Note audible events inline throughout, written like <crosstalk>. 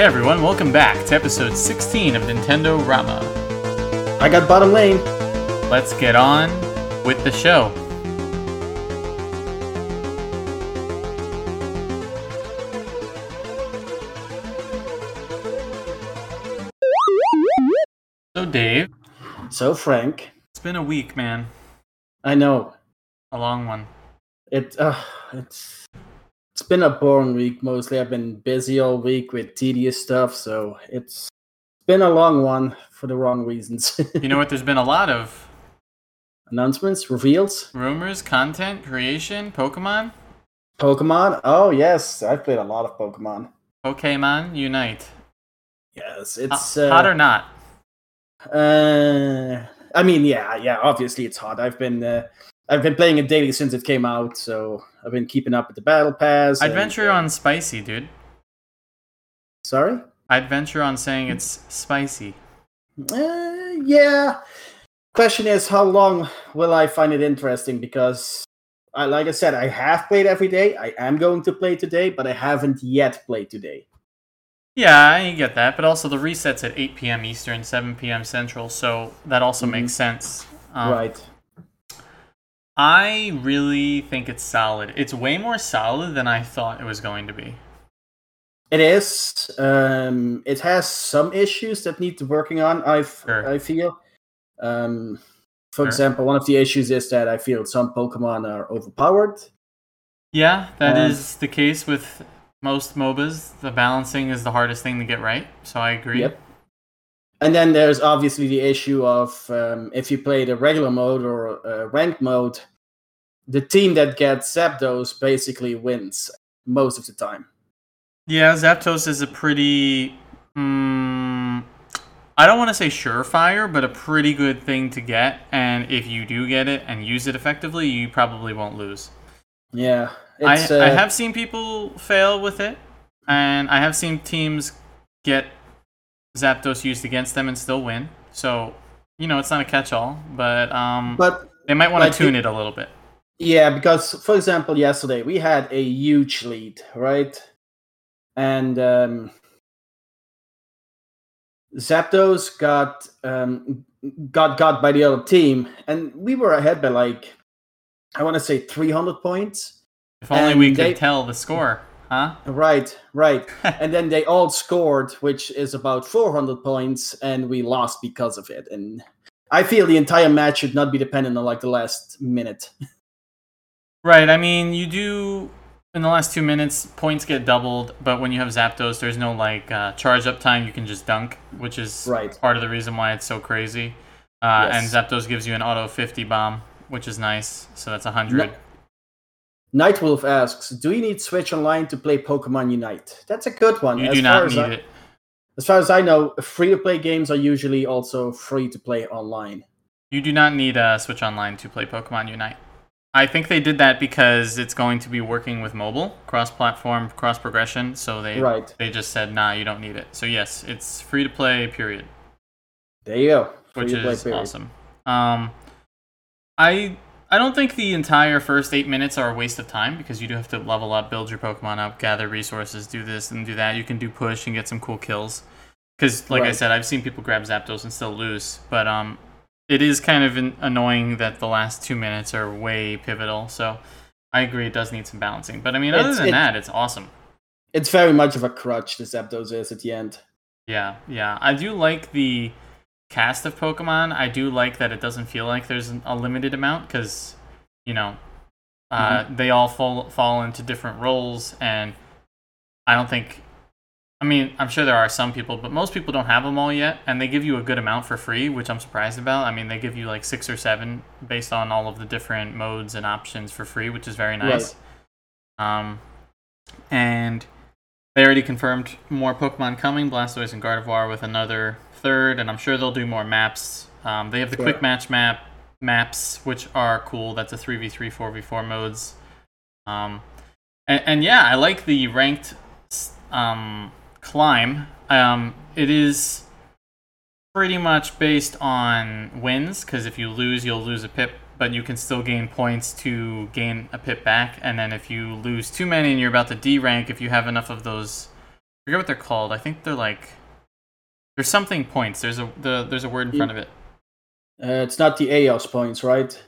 Hey everyone, welcome back to episode 16 of Nintendo Rama. I got bottom lane. Let's get on with the show. So, Dave, So Frank, it's been a week, man. I know A long one. it. Uh, it's it's been a boring week. Mostly, I've been busy all week with tedious stuff, so it's been a long one for the wrong reasons. You know what? There's been a lot of Announcements, reveals, rumors, content, creation, Pokemon. Pokemon. Oh yes, I've played a lot of Pokemon. Pokemon Unite. Yes, it's uh, hot or not? Uh, I mean, yeah, yeah. Obviously, it's hot. I've been uh, I've been playing it daily since it came out, so I've been keeping up with the battle pass. I'd and- venture on spicy, dude. Sorry. I'd venture on saying it's spicy. Uh, yeah. Question is, how long will I find it interesting? Because, I, like I said, I have played every day. I am going to play today, but I haven't yet played today. Yeah, I get that, but also the resets at 8 p.m. Eastern, 7 p.m. Central, so that also Mhm. makes sense. Um, right. I really think it's solid. It's way more solid than I thought it was going to be. It is. Um, it has some issues that need working on. I Sure. I feel. Um, for Sure. example, one of the issues is that I feel some Pokemon are overpowered. Yeah, that is Um, the case with most MOBAs. The balancing is the hardest thing to get right, so I agree. Yep. And then there's obviously the issue of um, if you play the regular mode or uh, ranked mode, the team that gets Zapdos basically wins most of the time. Yeah, Zapdos is a pretty. Mm, I don't want to say surefire, but a pretty good thing to get. And if you do get it and use it effectively, you probably won't lose. Yeah, I, it's, I uh, have seen people fail with it, and I have seen teams get Zapdos used against them and still win. So, you know, it's not a catch all, but, um, But they might want to tune the- it a little bit. Yeah, because for example, yesterday we had a huge lead, right? And um, Zapdos got um, got got by the other team, and we were ahead by like I want to say 300 points. If only we could they- tell the score, huh? Right, right. <laughs> and then they all scored, which is about 400 points, and we lost because of it. And I feel the entire match should not be dependent on like the last minute. <laughs> Right. I mean, you do in the last two minutes, points get doubled, but when you have Zapdos, there's no like uh, charge up time. You can just dunk, which is Right. part of the reason why it's so crazy. Uh, Yes. And Zapdos gives you an auto 50 bomb, which is nice. So that's 100. Nightwolf asks, "Do you need Switch Online to play Pokemon Unite?" That's a good one. You as do not need I, it. As far as I know, free-to-play games are usually also free to play online. You do not need uh, Switch Online to play Pokemon Unite. I think they did that because it's going to be working with mobile, cross-platform, cross-progression. So they Right. they just said, nah, you don't need it. So yes, it's free to play. Period. There you go. which Free-to-play is period. awesome. Um, I I don't think the entire first eight minutes are a waste of time because you do have to level up, build your Pokemon up, gather resources, do this and do that. You can do push and get some cool kills. Because, like I said, I've seen people grab Zapdos and still lose. But um, it is kind of an- annoying that the last two minutes are way pivotal. So I agree, it does need some balancing. But I mean, other It's- than it- that, it's awesome. It's very much of a crutch. The Zapdos is at the end. Yeah, yeah. I do like the cast of Pokemon. I do like that it doesn't feel like there's a limited amount because, you know, uh, they all fall fall into different roles, and I don't think. I mean, I'm sure there are some people, but most people don't have them all yet, and they give you a good amount for free, which I'm surprised about. I mean, they give you like six or seven based on all of the different modes and options for free, which is very nice. Um, and they already confirmed more Pokemon coming, Blastoise and Gardevoir with another third, and I'm sure they'll do more maps. Um, they have the Sure. quick match map maps, which are cool. That's a 3v3, 4v4 modes. Um, and, and yeah, I like the ranked um, climb. Um, it is pretty much based on wins, because if you lose, you'll lose a pip but you can still gain points to gain a pip back. And then if you lose too many and you're about to D rank, if you have enough of those forget what they're called. I think they're like there's something points. There's a the, there's a word in front of it. Uh, it's not the Aeos points, right?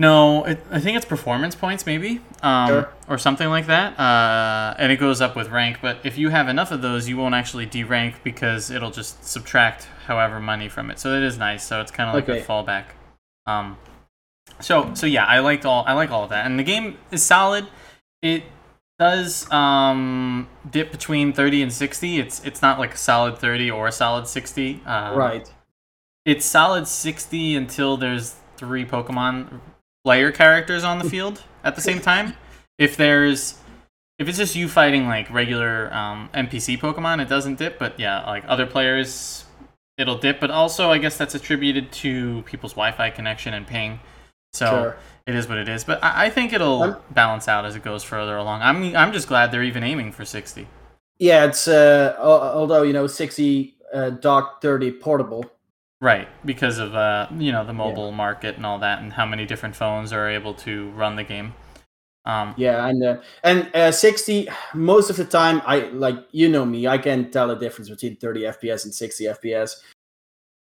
No, it, I think it's performance points, maybe, um, Sure. or something like that. Uh, and it goes up with rank. But if you have enough of those, you won't actually derank because it'll just subtract however money from it. So it is nice. So it's kind of like Okay. a fallback. Um, so so yeah, I liked all I like all of that, and the game is solid. It does um, dip between thirty and sixty. It's it's not like a solid thirty or a solid sixty. Um, right. it's solid 60 until there's three Pokemon player characters on the field at the same time. If there's if it's just you fighting like regular um, NPC Pokemon, it doesn't dip. But yeah, like other players, it'll dip. But also, I guess that's attributed to people's Wi-Fi connection and ping. So Sure. it is what it is. But I, I think it'll Um, balance out as it goes further along. I'm I'm just glad they're even aiming for 60. Yeah, it's uh, although you know 60 uh, dock 30 portable. Right, because of uh, you know the mobile market and all that, and how many different phones are able to run the game. Um, Yeah, and uh, and uh, 60 most of the time I like you know me, I can tell the difference between 30 FPS and 60 FPS.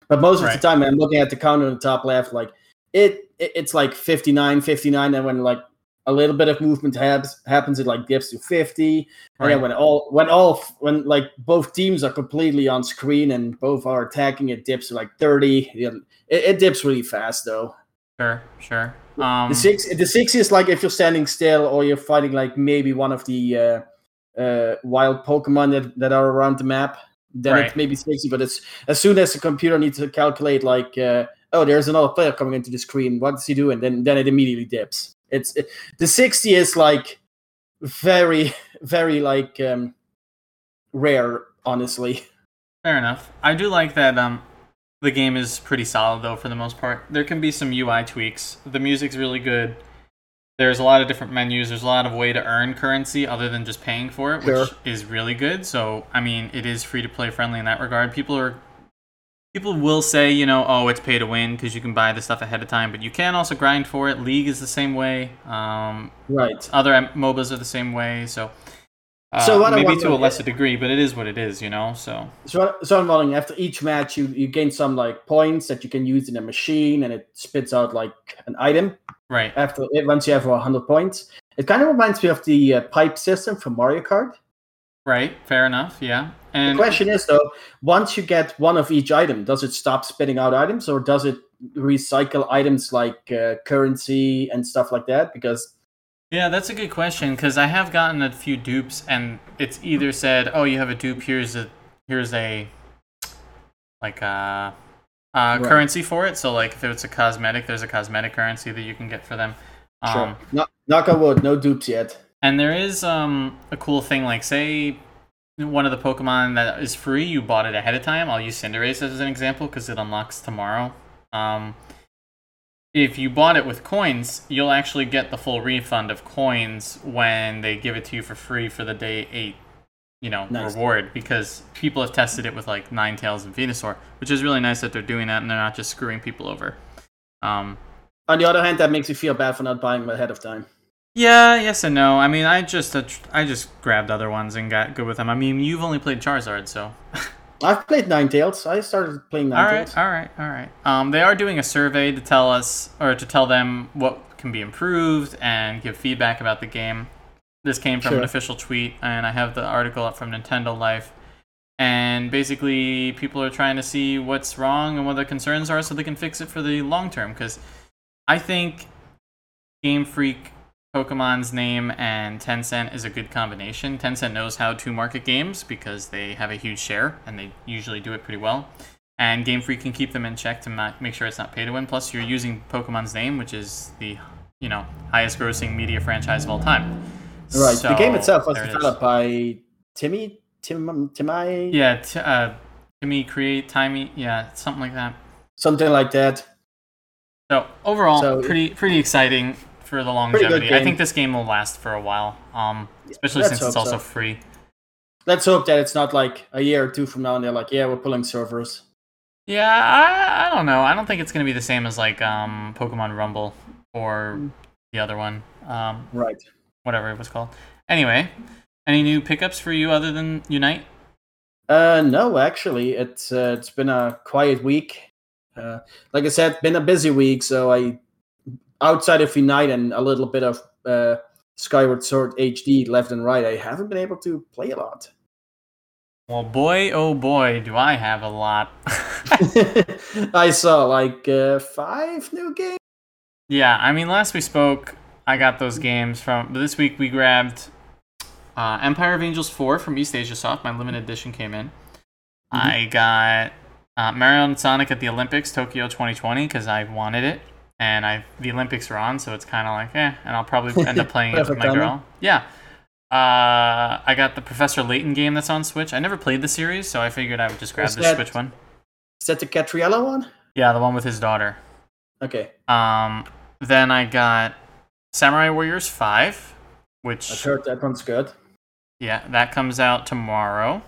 But most of Right. the time I'm looking at the counter on the top left like it, it it's like 59 59 and when like a little bit of movement happens happens it like dips to 50 and then when all when all when like both teams are completely on screen and both are attacking it dips to like 30 it, it dips really fast though Sure, sure. Um, the six, the six is like if you're standing still or you're fighting like maybe one of the uh, uh, wild Pokemon that, that are around the map. Then Right. it's maybe sixty. But it's as soon as the computer needs to calculate like, uh, oh, there's another player coming into the screen. What does he do? And then then it immediately dips. It's it, the sixty is like very <laughs> very like um, rare, honestly. Fair enough. I do like that. Um, the game is pretty solid though for the most part. There can be some UI tweaks. The music's really good. There's a lot of different menus. There's a lot of way to earn currency other than just paying for it, Sure. which is really good. So I mean, it is free to play friendly in that regard. People are people will say, you know, oh, it's pay to win because you can buy the stuff ahead of time, but you can also grind for it. League is the same way. Um, Right. other MOBAs are the same way. So. Uh, So maybe to a lesser degree, but it is what it is, you know. So So, so I'm wondering, after each match, you, you gain some like points that you can use in a machine, and it spits out like an item. right, After it once you have 100 points, it kind of reminds me of the uh, pipe system from Mario Kart. Right, fair enough. Yeah, And The question is though, once you get one of each item, does it stop spitting out items, or does it recycle items like uh, currency and stuff like that? Because yeah, that's a good question because I have gotten a few dupes, and it's either said, "Oh, you have a dupe. Here's a here's a like a, uh Right. currency for it." So, like, if it's a cosmetic, there's a cosmetic currency that you can get for them. Um, sure, knock, knock on wood, no dupes yet. And there is um a cool thing like say one of the Pokemon that is free, you bought it ahead of time. I'll use Cinderace as an example because it unlocks tomorrow. Um, if you bought it with coins, you'll actually get the full refund of coins when they give it to you for free for the day eight, you know, Nice. reward because people have tested it with like Ninetales and Venusaur, which is really nice that they're doing that and they're not just screwing people over. Um, On the other hand, that makes me feel bad for not buying them ahead of time. Yeah, yes and no. I mean, I just uh, I just grabbed other ones and got good with them. I mean, you've only played Charizard, so I've played Ninetales. I started playing all Ninetales. right, all right, all right. Um, they are doing a survey to tell us or to tell them what can be improved and give feedback about the game. This came from an official tweet, and I have the article up from Nintendo Life. And basically, people are trying to see what's wrong and what their concerns are, so they can fix it for the long term. Because I think Game Freak, Pokemon's name, and Tencent is a good combination. Tencent knows how to market games because they have a huge share and they usually do it pretty well. And Game Freak can keep them in check to ma- make sure it's not pay to win. Plus, you're using Pokemon's name, which is the you know highest grossing media franchise of all time. Right. the game itself was there it is. developed by Timmy Tim Timmy Yeah, t- uh, Timmy create Timmy. yeah, something like that. something like that. So overall, So- pretty pretty exciting for the longevity. I think this game will last for a while, um, especially let's since it's also so. free. Let's hope that it's not like a year or two from now and they're like, yeah, we're pulling servers. Yeah, I, I don't know. I don't think it's gonna be the same as like um, Pokemon Rumble or Mm. the other one, um, Right. whatever it was called. Anyway, any new pickups for you other than Unite? Uh, no, actually, it's uh, it's been a quiet week. Uh, like I said, been a busy week. So I, outside of Unite and a little bit of uh, Skyward Sword HD left and right, I haven't been able to play a lot. Well, boy, oh boy, do I have a lot. <laughs> I saw like uh, five new games. Yeah, I mean, last we spoke, I got those games from. But this week we grabbed uh, Empire of Angels 4 from East Asia Soft. My limited edition came in. Mm-hmm. I got uh, Mario and Sonic at the Olympics Tokyo 2020 because I wanted it, and I the Olympics are on, so it's kind of like eh. And I'll probably <laughs> end up playing it with my girl. Yeah. Uh, I got the Professor Layton game that's on Switch. I never played the series, so I figured I would just grab Is the that- Switch one. Is that the Catriella one? Yeah, the one with his daughter. Okay, Um, then I got Samurai Warriors 5, which I've heard that one's good. yeah, that comes out tomorrow.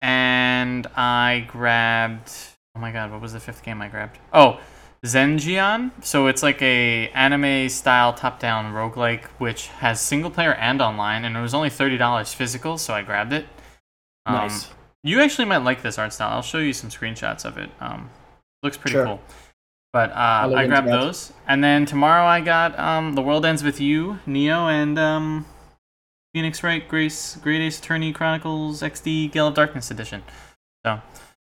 And I grabbed oh my god, what was the fifth game I grabbed? Oh, Zengeon. So it's like a anime style top-down roguelike which has single player and online and it was only $30 physical, so I grabbed it. Um, nice. You actually might like this art style. I'll show you some screenshots of it. Um, looks pretty Sure. cool. But uh, I grabbed that. those, and then tomorrow I got um, The World Ends with You, Neo, and um, Phoenix Wright Grace Great Ace Attorney Chronicles XD Gale of Darkness edition. So.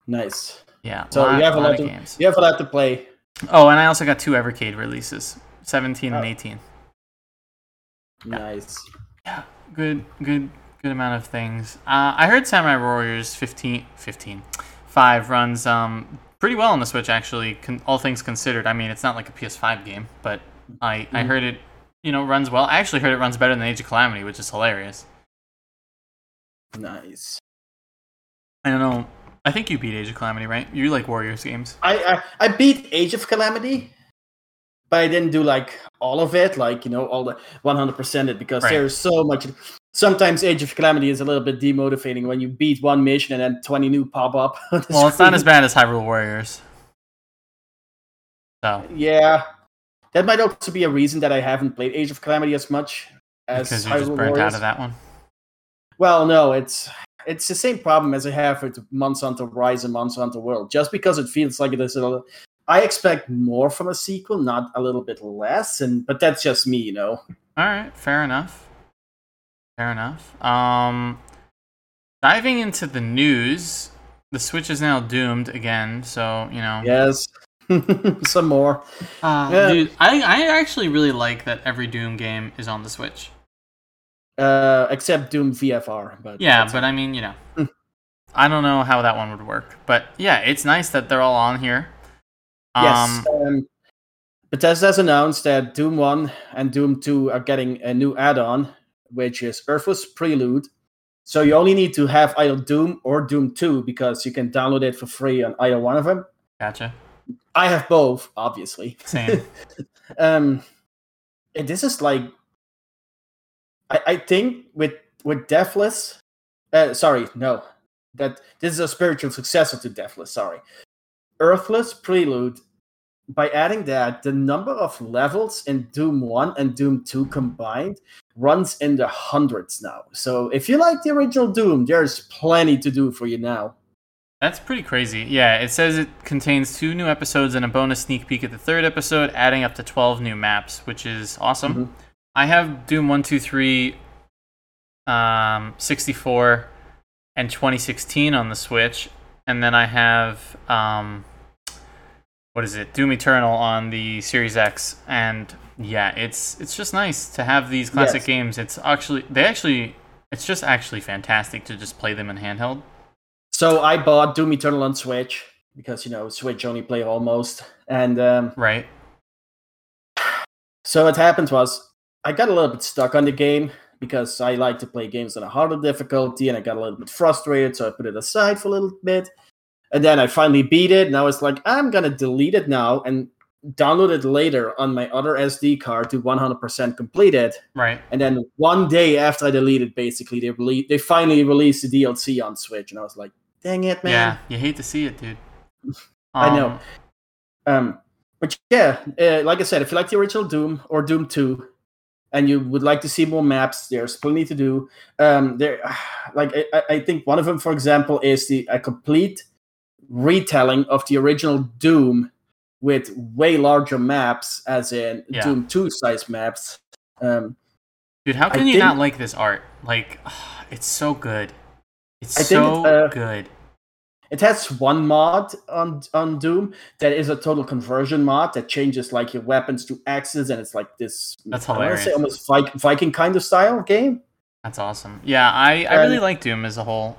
Nice. Yeah, So lot, you have a lot lot of to games. you have a lot to play. Oh, and I also got two Evercade releases, 17 and Oh. 18. Yeah. Nice. good good good amount of things uh, i heard samurai warriors 15 15 5 runs um pretty well on the switch actually con- all things considered i mean it's not like a ps5 game but i i Mhm. heard it you know runs well i actually heard it runs better than age of calamity which is hilarious Nice. i don't know i think you beat age of calamity right you like warriors games I, I I beat Age of Calamity, but I didn't do like all of it, like you know, all the 100% it because Right. there's so much. Sometimes Age of Calamity is a little bit demotivating when you beat one mission and then 20 new pop up. <laughs> well it's not as bad as hyrule warriors so Yeah, that might also be a reason that I haven't played Age of Calamity as much as because you're just Hyrule burnt Warriors. out of that one Well, no, it's it's the same problem as I have with Monster Hunter Rise and Monster Hunter World. Just because it feels like it is a little, I expect more from a sequel, not a little bit less. And but that's just me, you know. All right, fair enough. Fair enough. Um, diving into the news, the Switch is now doomed again. So you know, Yes, <laughs> some more. uh, Yeah. dude, I I actually really like that every Doom game is on the Switch. Uh, except Doom VFR, but Yeah, but I mean, you know, Hmm. I don't know how that one would work, but yeah, it's nice that they're all on here. yes. Um, Um, Bethesda's announced that Doom One and Doom Two are getting a new add-on, which is Earthless Prelude. So you only need to have either Doom or Doom Two because you can download it for free on either one of them. gotcha. I have both, obviously. Same. <laughs> um, and this is like, I, I think with with Deathless, uh, sorry, no, that this is a spiritual successor to Deathless. Sorry, Earthless Prelude. By adding that, the number of levels in Doom One and Doom Two combined runs in the hundreds now. So if you like the original Doom, there's plenty to do for you now. That's pretty crazy. Yeah, it says it contains two new episodes and a bonus sneak peek at the third episode, adding up to 12 new maps, which is awesome. Mhm. I have Doom 123, um, 64, and 2016 on the Switch, and then I have, um, what is it, Doom Eternal on the Series X, and yeah, it's it's just nice to have these classic Yes. games. It's actually they actually it's just actually fantastic to just play them in handheld. So I bought Doom Eternal on Switch because you know Switch only play almost, and um, Right. so what happened was I got a little bit stuck on the game because I like to play games on a harder difficulty, and I got a little bit frustrated, so I put it aside for a little bit, and then I finally beat it, and I was like, I'm gonna delete it now and download it later on my other SD card to 100% complete it. Right. And then one day after I deleted, basically they rele- they finally released the DLC on Switch, and I was like, dang it, man. Yeah, you hate to see it, dude. <laughs> I know. Um, Um, but yeah, uh, like I said, if you like the original Doom or Doom Two, and you would like to see more maps, there's plenty to do. Um, there, <sighs> like I, I think one of them, for example, is the a complete retelling of the original Doom with way larger maps, as in Yeah. Doom Two size maps. Um, Dude, how I can you not like this art? Like, <sighs> it's so good. It's I so it's, uh, good. It has one mod on on Doom that is a total conversion mod that changes like your weapons to axes, and it's like this. That's I hilarious. say almost Viking kind of style game. That's awesome. Yeah, I, I really like Doom as a whole.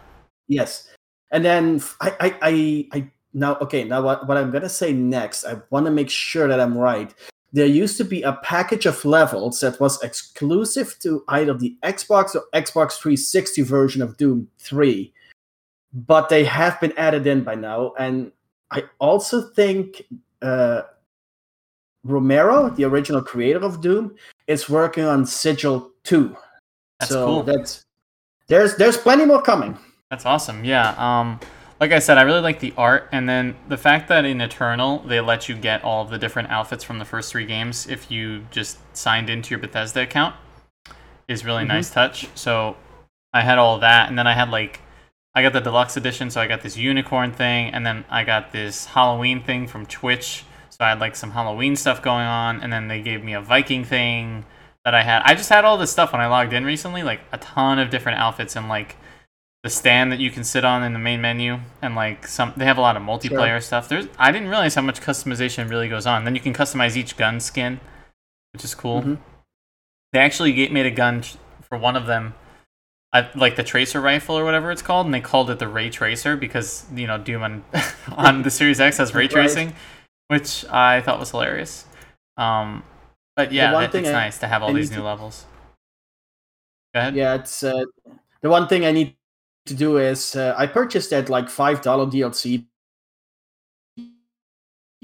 Yes, and then I I I now okay now what what I'm gonna say next. I want to make sure that I'm right. There used to be a package of levels that was exclusive to either the Xbox or Xbox 360 version of Doom 3, but they have been added in by now. And I also think uh, Romero, the original creator of Doom, is working on Sigil 2. That's so cool. that's there's there's plenty more coming. That's awesome. Yeah. Um, like I said, I really like the art, and then the fact that in Eternal they let you get all of the different outfits from the first three games if you just signed into your Bethesda account is really Mhm. nice touch. So I had all that, and then I had like I got the deluxe edition, so I got this unicorn thing, and then I got this Halloween thing from Twitch. So I had like some Halloween stuff going on, and then they gave me a Viking thing that I had. I just had all this stuff when I logged in recently, like a ton of different outfits and like the stand that you can sit on in the main menu and like some they have a lot of multiplayer stuff. There's I didn't realize how much customization really goes on. Then you can customize each gun skin, which is cool. Mhm. They actually made a gun for one of them, I, like the tracer rifle or whatever it's called, and they called it the ray tracer because you know Doom on, <laughs> on the Series X has ray <laughs> Right. tracing, which I thought was hilarious. Um, but yeah, it- it's I- nice to have all I these new to- levels. Go ahead. Yeah, it's uh, the one thing I need to do is uh, I purchased that like five dollar DLC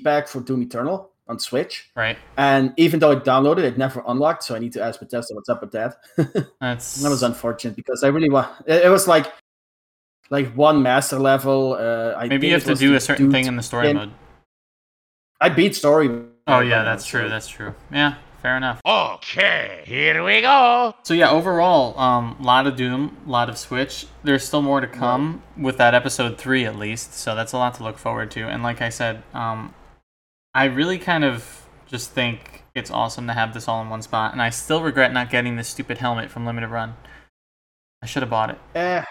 pack for Doom Eternal on Switch, Right. and even though it downloaded, it never unlocked. So I need to ask Bethesda what's up with that. <laughs> That's that was unfortunate because I really want. It, it was like like one master level. Uh, I Maybe you have to do a certain thing in the story skin. mode. I beat story. Oh mode by yeah, that's true. That's true. Yeah, fair enough. Okay, here we go. So yeah, overall, um, lot of Doom, lot of Switch. There's still more to come with that episode three at least. So that's a lot to look forward to. And like I said, um, I really kind of just think it's awesome to have this all in one spot. And I still regret not getting this stupid helmet from Limited Run. I should have bought it. Eh,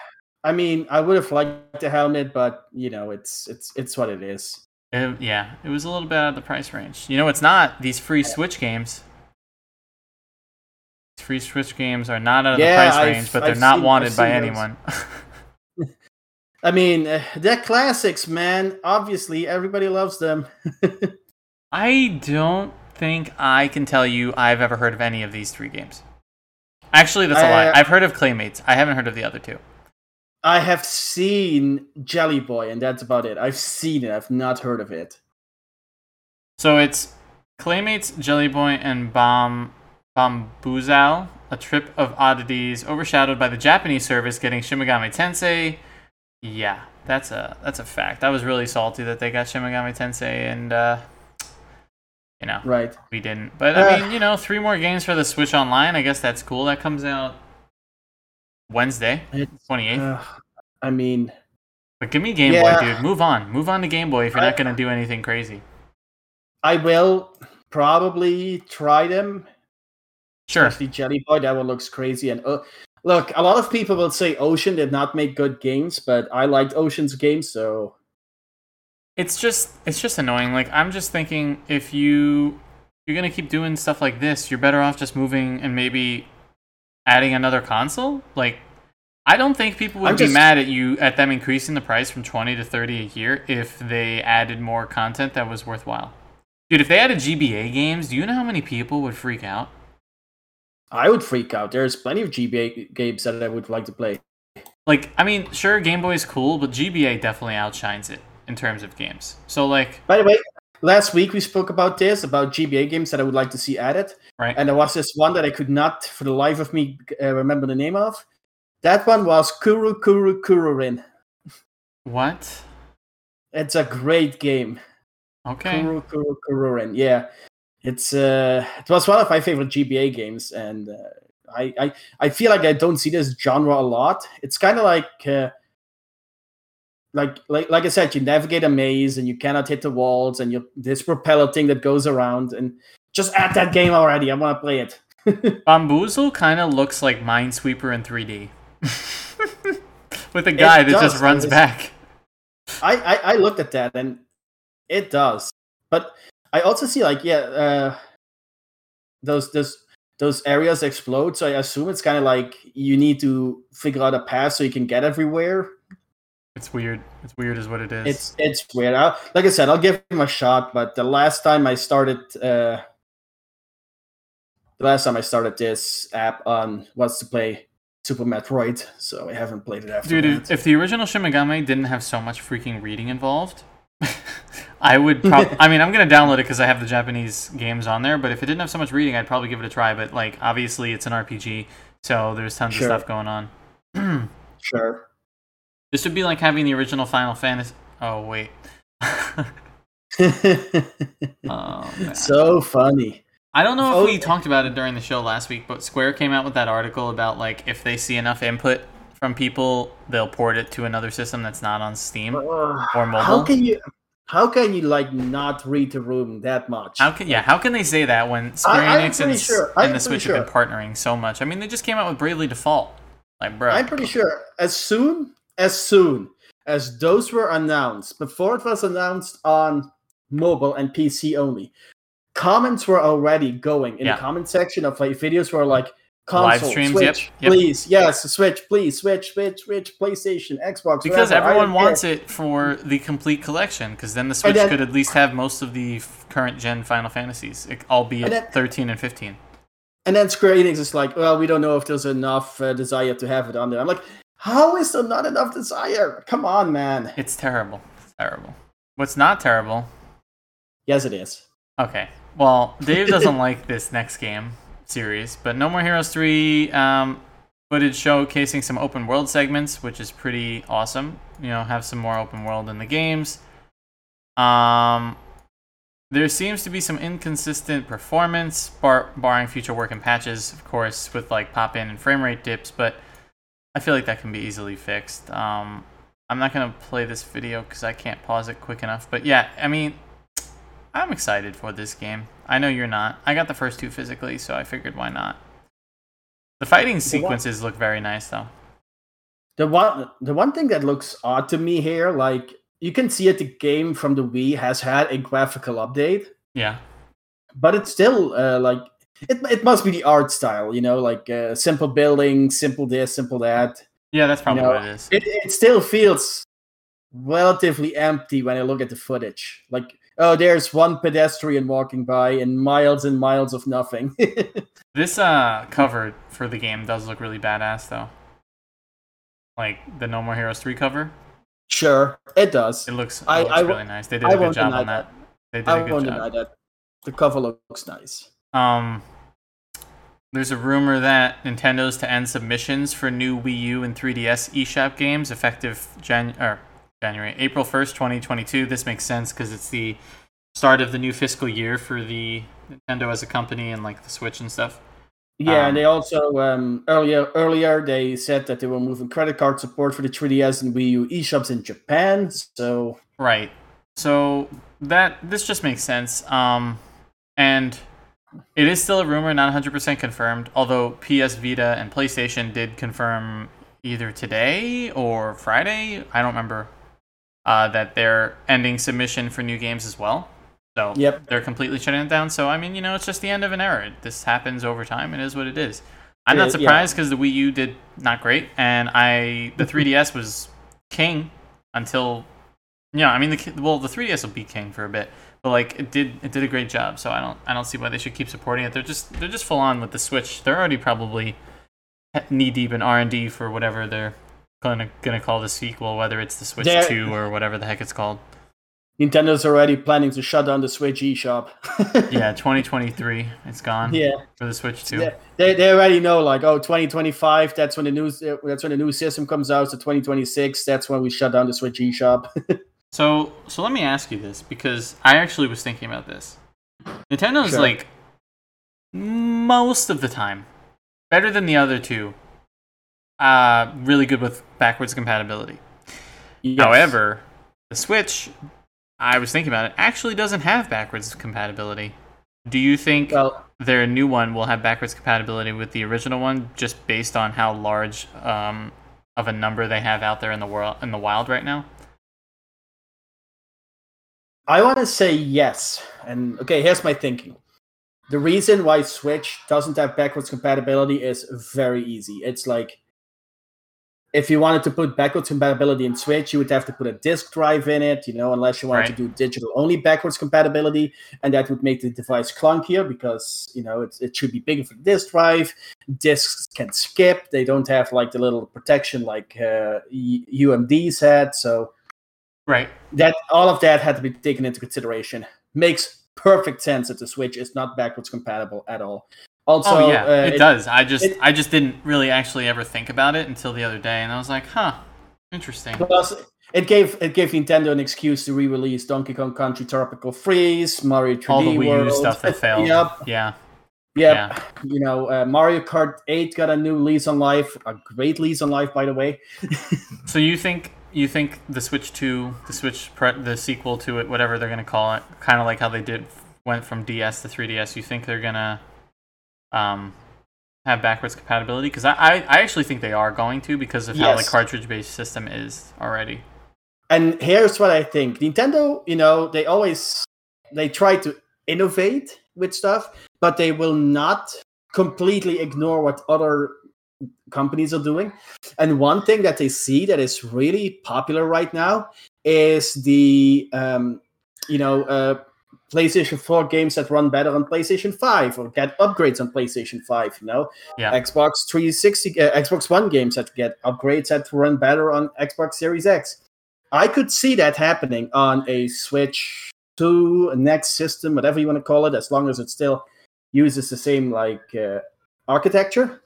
I mean, I would have liked the helmet, but you know, it's it's it's what it is. It- yeah, it was a little bit out of the price range. You know, it's not these free Switch games. These free Switch games are not out of Yeah, the price I've- range, but they're I've not seen- wanted by anyone. <laughs> I mean, uh, they're classics, man. Obviously, everybody loves them. <laughs> I don't think I can tell you I've ever heard of any of these three games. Actually, that's a lie. Uh, I've heard of Claymates. I haven't heard of the other two. I have seen Jelly Boy, and that's about it. I've seen it. I've not heard of it. So it's Claymates, Jelly Boy, and Bomb Bamboozle, a trip of oddities overshadowed by the Japanese service getting Shin Megami Tensei. Yeah, that's a that's a fact. I was really salty that they got Shin Megami Tensei, and uh, you know Right. we didn't. But I mean, you know, three more games for the Switch Online. I guess that's cool. That comes out Wednesday, twenty eighth. uh, I mean, but give me Game yeah. Boy, dude. Move on. Move on to Game Boy if you're I- not gonna do anything crazy. I will probably try them. Sure. Especially Jelly Boy. That one looks crazy. And uh, look, a lot of people will say Ocean did not make good games, but I liked Ocean's games, so it's just it's just annoying. Like i'm just thinking if you you're gonna keep doing stuff like this you're better off just moving and maybe adding another console? Like i don't think people would I'm be just- mad at you at them increasing the price from 20 to 30 a year if they added more content that was worthwhile. Dude if they added gba games do you know how many people would freak out? I would freak out. There's plenty of GBA games that I would like to play. like i mean sure game boy is cool but gba definitely outshines it in terms of games so like By the way, last week we spoke about this about GBA games that I would like to see added, right and there was this one that I could not, for the life of me, uh, remember the name of. That one was Kuru Kuru Kururin. what It's a great game. okay Kuru Kuru Kururin. Yeah, it's uh, it was one of my favorite GBA games, and uh, I, I I feel like I don't see this genre a lot. It's kind of like. Uh, like like like I said, you navigate a maze and you cannot hit the walls, and you this propeller thing that goes around, and just add that game already. I want to play it. <laughs> Bombuzal kind of looks like Minesweeper in 3D, <laughs> with a guy It that just runs back. I, I I looked at that and it does, but I also see like yeah, uh, those those those areas explode. So I assume it's kind of like you need to figure out a path so you can get everywhere. It's weird. It's weird, is what it is. It's it's weird. i like I said, I'll give him a shot. But the last time I started, uh, the last time I started this app on was to play Super Metroid, so I haven't played it after Dude, that. if, if the original Shin Megami didn't have so much freaking reading involved, <laughs> I would probably. <laughs> I mean, I'm gonna download it because I have the Japanese games on there. But if it didn't have so much reading, I'd probably give it a try. But like, obviously, it's an RPG, so there's tons Sure. of stuff going on. <clears throat> sure. This would be like having the original Final Fantasy. Oh wait. <laughs> oh, so funny. I don't know if Oh. we talked about it during the show last week, but Square came out with that article about like if they see enough input from people, they'll port it to another system that's not on Steam Uh, or mobile. How can you? How can you like not read the room that much? How can yeah? How can they say that when Square I- Enix and, sure- and the Switch have been partnering so much? I mean, they just came out with Bravely Default. Like, bro, I'm pretty sure as soon as soon as those were announced, before it was announced on mobile and PC only, comments were already going in Yeah. the comment section of like videos were like console, Live streams, Switch, yep, yep. please, yes, Switch, please, Switch, Switch, Switch, PlayStation, Xbox, because whatever, everyone wants it for the complete collection. Because then the Switch then- could at least have most of the current gen Final Fantasies, it- albeit And then- 13 and 15. And then Square Enix is like, well, we don't know if there's enough uh, desire to have it on there. I'm like, how is there not enough desire? Come on, man. It's terrible. It's terrible. What's not terrible Yes, it is. Okay. Well, Dave <laughs> doesn't like this next game series, but No More Heroes 3 um, footage showcasing some open world segments, which is pretty awesome. You know, have some more open world in the games. Um, there seems to be some inconsistent performance, bar- barring future work and patches, of course, with like pop in and frame rate dips, but I feel like that can be easily fixed. Um, I'm not going to play this video because I can't pause it quick enough, but yeah, I mean, I'm excited for this game. I know you're not. I got the first two physically, so I figured why not. The fighting sequences look very nice, though. The one the one thing that looks odd to me here, like you can see it, the game from the Wii has had a graphical update, Yeah. but it's still uh, like it. It must be the art style, you know, like uh, simple building, simple this, simple that. Yeah, that's probably know, what it is. It it still feels relatively empty when I look at the footage. Like oh, there's one pedestrian walking by and miles and miles of nothing. <laughs> This uh cover for the game does look really badass, though. Like the No More Heroes 3 cover. sure, it does. It looks, it I- looks I really nice. They did I a good job on that. They did I a good won't job. deny that. The cover looks nice. Um, there's a rumor that Nintendo's to end submissions for new Wii U and 3DS eShop games effective Jan- or January, April 1st, 2022. This makes sense because it's the start of the new fiscal year for the Nintendo as a company and like the Switch and stuff. Yeah, Um, and they also um, earlier earlier they said that they were moving credit card support for the 3DS and Wii U eShops in Japan. So Right. So that this just makes sense. Um, and it is still a rumor, not 100% confirmed. Although PS Vita and PlayStation did confirm either today or Friday, I don't remember, uh, that they're ending submission for new games as well. So Yep. they're completely shutting it down. So I mean, you know, it's just the end of an era. This happens over time. It is what it is. I'm not surprised because the Wii U did not great, and I the <laughs> 3DS was king until yeah. I mean, the well, the 3DS will be king for a bit, like it did it did a great job. So I don't I don't see why they should keep supporting it. They're just they're just full on with the Switch. They're already probably knee deep in R and D for whatever they're gonna gonna call the sequel, whether it's the Switch They're- Two or whatever the heck it's called. Nintendo's already planning to shut down the Switch eShop. <laughs> Yeah, 2023, it's gone yeah. for the Switch Two. Yeah, they, they already know like oh 2025 that's when the new uh, that's when the new system comes out so 2026 that's when we shut down the switch eShop <laughs> So, so let me ask you this because I actually was thinking about this. Nintendo's Sure. like most of the time better than the other two. Uh, really good with backwards compatibility. Yes. However, the Switch, I was thinking about it, actually doesn't have backwards compatibility. Do you think well, their new one will have backwards compatibility with the original one, just based on how large um, of a number they have out there in the world in the wild right now? I want to say yes. And okay, here's my thinking. The reason why Switch doesn't have backwards compatibility is very easy. It's like if you wanted to put backwards compatibility in Switch, you would have to put a disk drive in it, you know, unless you wanted to do digital only backwards compatibility. And that would make the device clunkier because, you know, it's, it should be bigger for the disk drive. Disks can skip, they don't have like the little protection like uh, UMDs had. So Right. that all of that had to be taken into consideration. Makes perfect sense that the Switch is not backwards compatible at all. Also, oh yeah, uh, it, does. I just it- I just didn't really actually ever think about it until the other day, and I was like, huh, interesting. Plus, it gave it gave Nintendo an excuse to re-release Donkey Kong Country Tropical Freeze, Mario 3D All the Wii World. U stuff that <laughs> failed. Yep, Yeah. yep. Yeah. You know, uh, Mario Kart 8 got a new lease on life, a great lease on life, by the way. <laughs> So you think you think the Switch Two, the Switch pre- the sequel to it, whatever they're gonna call it, kind of like how they did went from DS to 3DS. You think they're gonna um have backwards compatibility? Because I, I I actually think they are going to because of how the cartridge based system is already. And here's what I think: Nintendo, you know, they always they try to innovate with stuff, but they will not completely ignore what other companies are doing. And one thing that they see that is really popular right now is the um, you know uh, PlayStation 4 games that run better on PlayStation 5 or get upgrades on PlayStation 5. You know, Yeah. Xbox 360, uh, Xbox One games that get upgrades that run better on Xbox Series X. I could see that happening on a Switch 2, a next system, whatever you want to call it, as long as it still uses the same like uh, architecture.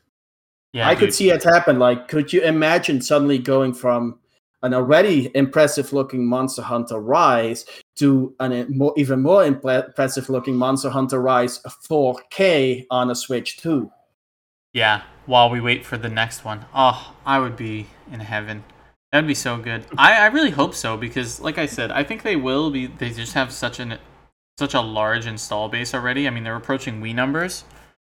Yeah, I could see it happen. Like, could you imagine suddenly going from an already impressive looking Monster Hunter Rise to an more, even more impre- impressive looking Monster Hunter Rise 4K on a Switch 2? Yeah, while we wait for the next one. Oh, I would be in heaven. That'd be so good. I, I really hope so because, like I said, I think they will be. They just have such an such a large install base already. I mean, they're approaching Wii numbers,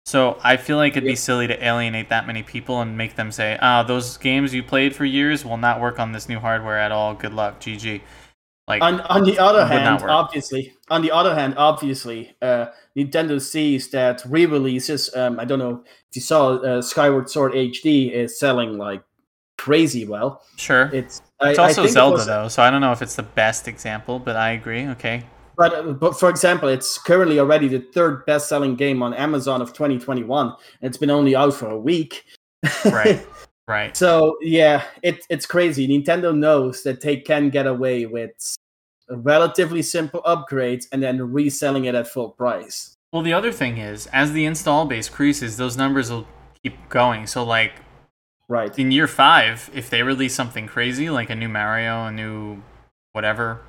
so I feel like it'd be silly to alienate that many people and make them say, "Ah, those games you played for years will not work on this new hardware at all. Good luck, GG." Like, on on the other hand, obviously, on the other hand, obviously, uh, Nintendo sees that re-releases. Um, I don't know if you saw uh, Skyward Sword HD is selling like crazy well. sure. It's It's I also it Zelda was- though, so I don't know if it's the best example, but I agree. Okay. But uh, but for example, it's currently already the third best-selling game on Amazon of 2021, and it's been only out for a week. Right. <laughs> Right. So yeah, it, it's crazy. Nintendo knows that they can get away with relatively simple upgrades and then reselling it at full price. Well, the other thing is, as the install base creases, those numbers will keep going. So, like Right. in year five, if they release something crazy like a new Mario, a new whatever,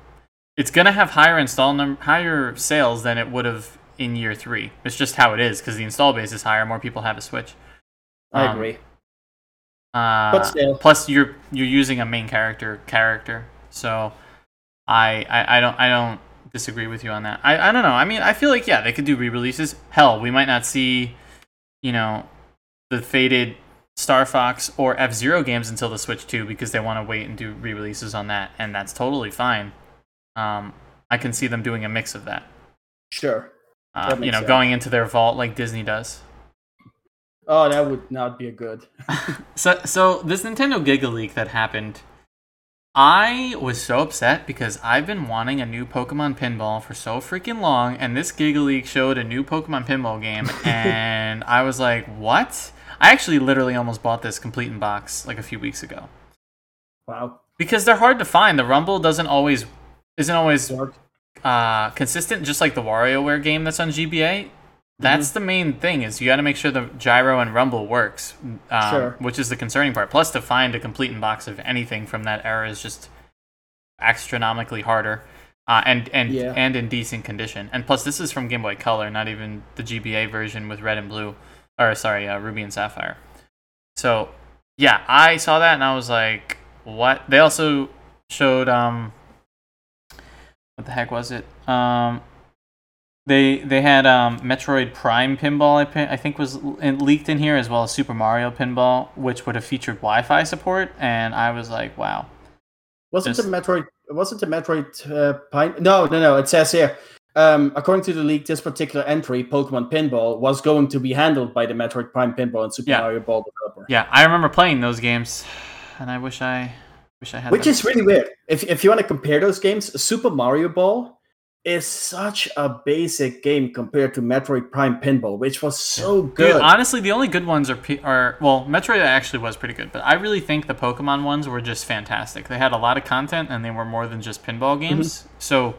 it's gonna have higher install num- higher sales than it would have in year three. It's just how it is because the install base is higher. More people have a Switch. I Um, agree. Uh, But still. plus you're you're using a main character character, so I, I I don't I don't disagree with you on that. I I don't know. I mean, I feel like yeah, they could do re-releases. Hell, we might not see, you know, the faded Star Fox or F Zero games until the Switch 2 because they want to wait and do re-releases on that, and that's totally fine. Um, I can see them doing a mix of that. Sure. Uh, That you know, sense. going into their vault like Disney does. Oh, that would not be a good. <laughs> So, so this Nintendo Giga Leak that happened, I was so upset because I've been wanting a new Pokemon pinball for so freaking long, and this Giga Leak showed a new Pokemon pinball game, <laughs> and I was like, "What?" I actually literally almost bought this complete in box like a few weeks ago Wow. because they're hard to find. The Rumble doesn't always isn't always uh, consistent, just like the WarioWare game that's on GBA. That's the main thing is you got to make sure the gyro and rumble works, um, Sure. which is the concerning part. Plus, to find a complete in box of anything from that era is just astronomically harder. uh, and and Yeah. and in decent condition. And plus, this is from Game Boy Color, not even the GBA version with red and blue, or sorry, uh, ruby and sapphire. So yeah, I saw that and I was like, what? They also showed um, what the heck was it? Um, they they had um, Metroid Prime pinball. I, I think was leaked in here as well as Super Mario pinball, which would have featured Wi-Fi support. And I was like, wow. Wasn't Just- the Metroid? Wasn't the Metroid uh, Pine? No, no, no. It says here. Um, according to the leak, this particular entry, Pokemon Pinball, was going to be handled by the Metroid Prime Pinball and Super Yeah. Mario Ball developer. Yeah, I remember playing those games, and I wish I wish I had. Which is really weird. If if you want to compare those games, Super Mario Ball is such a basic game compared to Metroid Prime Pinball, which was so good. Dude, honestly, the only good ones are are well, Metroid actually was pretty good, but I really think the Pokemon ones were just fantastic. They had a lot of content, and they were more than just pinball games. So,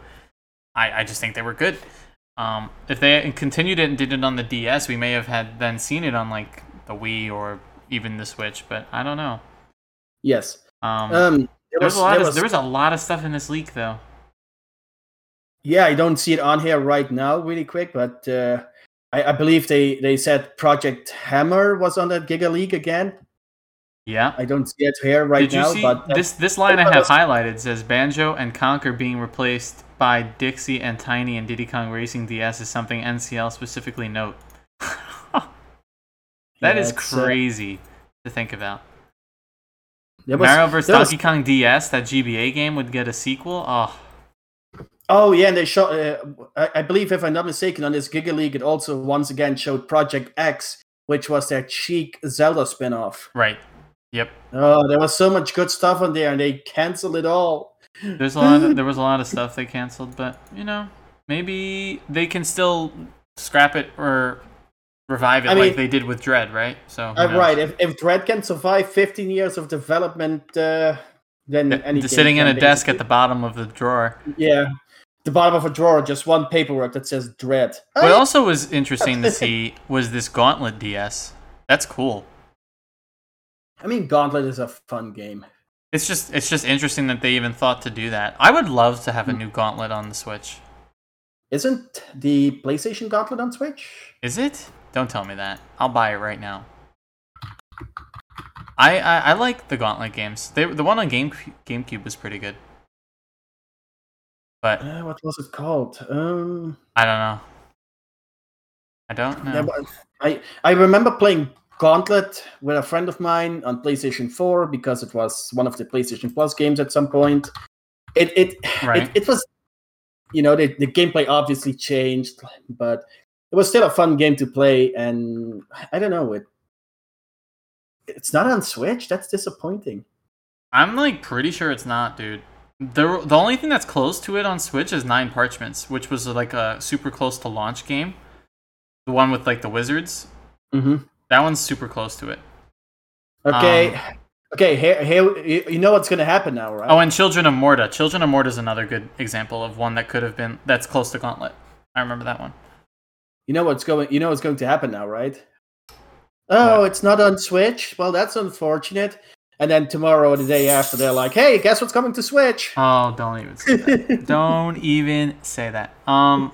I I just think they were good. Um, if they continued it and did it on the DS, we may have had then seen it on like the Wii or even the Switch. But I don't know. yes. Um, Um, there was was, a lot there of was- there was a lot of stuff in this leak though. Yeah, I don't see it on here right now, really quick, but uh, I, I believe they they said Project Hammer was on that Gigaleak again. Yeah. I don't see it here right Did you now, see but uh, this? This line I have that's- highlighted says Banjo and Conker being replaced by Dixie and Tiny and Diddy Kong Racing DS is something NCL specifically note. <laughs> That Yeah, is uh, crazy to think about. There was- Mario vs there was- Donkey Kong DS, that GBA game would get a sequel. Oh, Oh yeah, and they show. Uh, I, I believe, if I'm not mistaken, on this Gigaleak, it also once again showed Project X, which was their cheek Zelda spin-off. right. Yep. Oh, there was so much good stuff on there, and they canceled it all. There's a lot. Of, there was a lot of <laughs> stuff they canceled, but you know, maybe they can still scrap it or revive it I like mean- they did with Dread, right? So Uh, right, if if Dread can survive 15 years of development, uh, then The- any the sitting in a desk at the bottom of the drawer. yeah, the bottom of a drawer, just one paperwork that says Dread. What Oh, also was interesting to <laughs> see was this Gauntlet DS. That's cool. I mean, Gauntlet is a fun game. It's just it's just interesting that they even thought to do that. I would love to have a new Gauntlet on the Switch. Isn't the PlayStation Gauntlet on Switch? Is it? Don't tell me that. I'll buy it right now. I I, I like the Gauntlet games. They, the one on Game GameCube was pretty good. But Uh, what was it called? Um, I don't know. I don't know. yeah, I I remember playing Gauntlet with a friend of mine on PlayStation 4 because it was one of the PlayStation Plus games at some point. It it Right. it, it was, you know, the, the gameplay obviously changed, but was still a fun game to play. And I don't know it. It's not on Switch. That's disappointing. I'm like pretty sure it's not, dude. The the only thing that's close to it on Switch is Nine Parchments, which was like a super close to launch game. The one with like the wizards. Mm-hmm. That one's super close to it. Okay. Um, okay. Here, here, you, you know what's going to happen now, right? Oh, and Children of Morta. Children of Morta is another good example of one that could have been that's close to Gauntlet. I remember that one. You know what's going. You know what's going to happen now, right? Oh, it's not on Switch. Well, that's unfortunate. And then tomorrow or the day after, they're like, "Hey, guess what's coming to Switch?" Oh, don't even say that. <laughs> don't even say that. Um,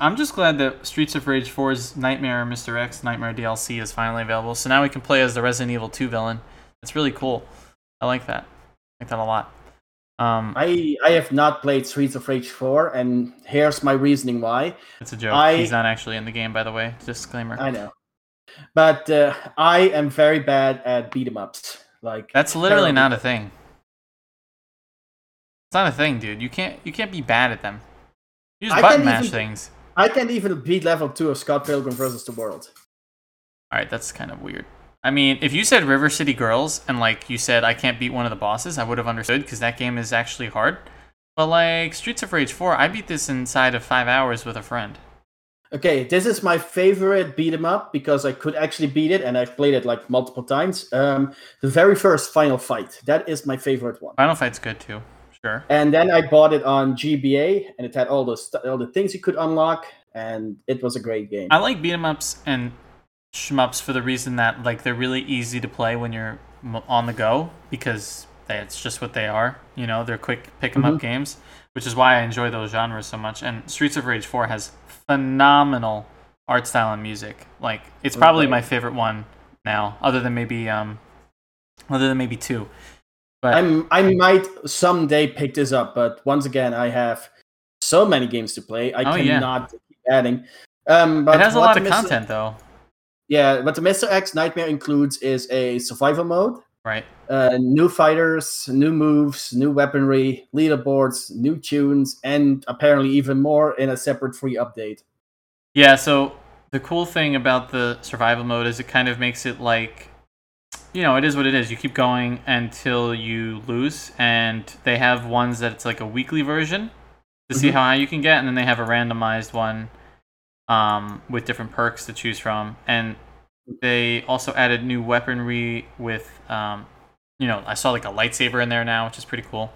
I'm just glad that Streets of Rage 4's Nightmare Mr. X Nightmare DLC is finally available. So now we can play as the Resident Evil 2 villain. It's really cool. I like that. I like that a lot. Um, I I have not played Streets of Rage 4, and here's my reasoning why. it's a joke. I- He's not actually in the game, by the way. Disclaimer. I know, but uh, I am very bad at beat 'em ups. Like That's literally not a thing. It's not a thing, dude. You can't you can't be bad at them. You just I button mash even- things. I can't even beat level two of Scott Pilgrim versus the World. All right, that's kind of weird. I mean, if you said River City Girls and like you said I can't beat one of the bosses, I would have understood because that game is actually hard. But like Streets of Rage 4, I beat this inside of five hours with a friend. Okay, this is my favorite beat 'em up because I could actually beat it, and I've played it like multiple times. Um, the very first Final Fight that is my favorite one. Final Fight's good too, sure. And then I bought it on GBA, and it had all the st- all the things you could unlock, and it was a great game. I like beat 'em ups and shmups for the reason that like they're really easy to play when you're on the go because They, it's just what they are. You know, they're quick pick 'em up games, which is why I enjoy those genres so much. And Streets of Rage 4 has phenomenal art style and music. Like it's probably Okay. my favorite one now, other than maybe um, other than maybe two. But I'm I might someday pick this up, but once again, I have so many games to play. I Oh, yeah. cannot keep adding. Um, but it has a lot of content though, Yeah, what the Mr. X Nightmare includes is a survival mode, right? uh, new fighters, new moves, new weaponry, leaderboards, new tunes, and apparently even more in a separate free update. Yeah, so the cool thing about the survival mode is it kind of makes it like you know, it is what it is. You keep going until you lose and they have ones that it's like a weekly version to see Mhm. how high you can get and then they have a randomized one um, with different perks to choose from and they also added new weaponry with um, you know, I saw like a lightsaber in there now, which is pretty cool.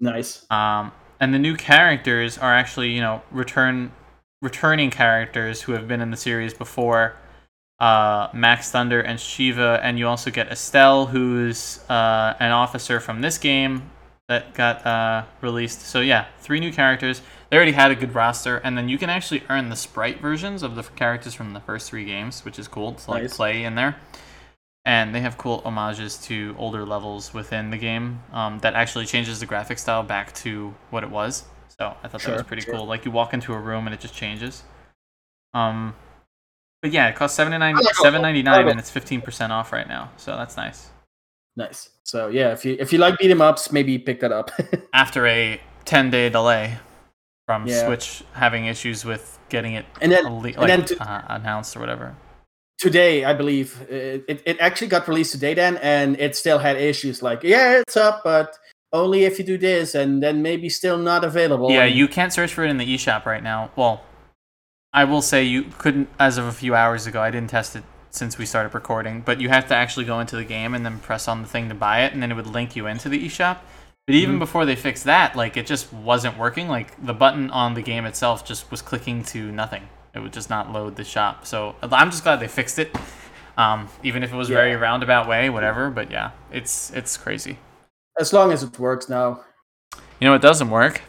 Nice. Um, and the new characters are actually, you know, return returning characters who have been in the series before. Uh, Max Thunder and Shiva, and you also get Estel, who's uh, an officer from this game that got uh, released. So yeah, three new characters. They already had a good roster, and then you can actually earn the sprite versions of the characters from the first three games, which is cool. to like Nice. play in there and they have cool homages to older levels within the game um, that actually changes the graphic style back to what it was. So I thought that was pretty sure. cool. Like you walk into a room and it just changes. Um, but yeah, it costs seven I like seven ninety nine and it's fifteen percent off right now. So that's nice. Nice. So yeah, if you if you like beat 'em ups, maybe pick that up. <laughs> After a ten day delay from Yeah. Switch having issues with getting it and then and like, then to- uh, announced or whatever. today, I believe it, it, it actually got released today then, and it still had issues like, yeah, it's up, but only if you do this, and then maybe still not available. Yeah, and- you can't search for it in the eShop right now. Well, I will say you couldn't as of a few hours ago. I didn't test it since we started recording, but you have to actually go into the game and then press on the thing to buy it, and then it would link you into the eShop. But even Mhm. before they fixed that, like it just wasn't working. Like the button on the game itself just was clicking to nothing. It would just not load the shop. So I'm just glad they fixed it. Um, even if it was very roundabout way, whatever. But yeah, it's it's crazy. as long as it works now. You know it doesn't work?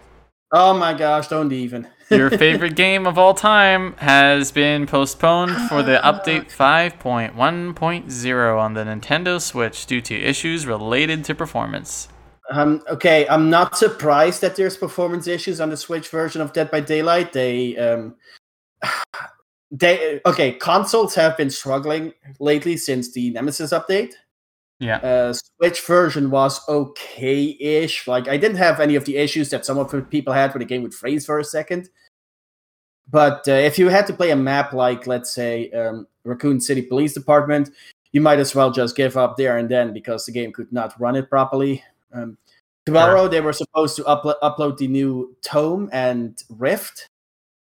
Oh my gosh, don't even. <laughs> Your favorite game of all time has been postponed for the update <sighs> 5.1.0 on the Nintendo Switch due to issues related to performance. Um, okay, I'm not surprised that there's performance issues on the Switch version of Dead by Daylight. They, um, <sighs> they, okay, consoles have been struggling lately since the Nemesis update. Yeah. Uh, Switch version was okay-ish. Like I didn't have any of the issues that some of the people had where the game would freeze for a second. But uh, if you had to play a map like, let's say, um, Raccoon City Police Department, you might as well just give up there and then because the game could not run it properly. Um, tomorrow they were supposed to uplo- upload the new Tome and Rift,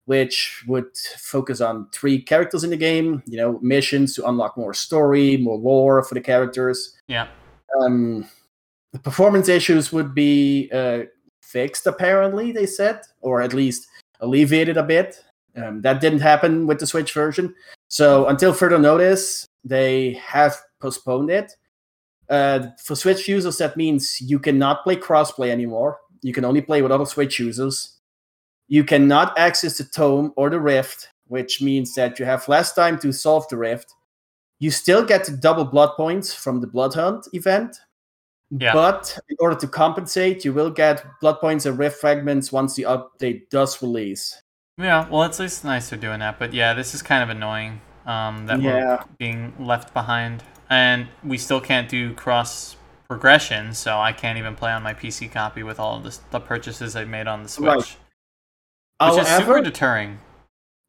which would focus on three characters in the game. You know, missions to unlock more story, more lore for the characters. Yeah. Um, the performance issues would be uh, fixed, apparently they said, or at least alleviated a bit. Um, that didn't happen with the Switch version. So until further notice, they have postponed it. Uh, for Switch users, that means you cannot play crossplay anymore. You can only play with other Switch users. You cannot access the Tome or the Rift, which means that you have less time to solve the Rift. You still get the double blood points from the Blood Hunt event. Yeah. But in order to compensate, you will get blood points and rift fragments once the update does release. Yeah, well, it's, it's nice they're doing that. But yeah, this is kind of annoying um, that we're being left behind. And we still can't do cross progression, so I can't even play on my PC copy with all of the, the purchases I've made on the Switch. Right. Which is super However, deterring.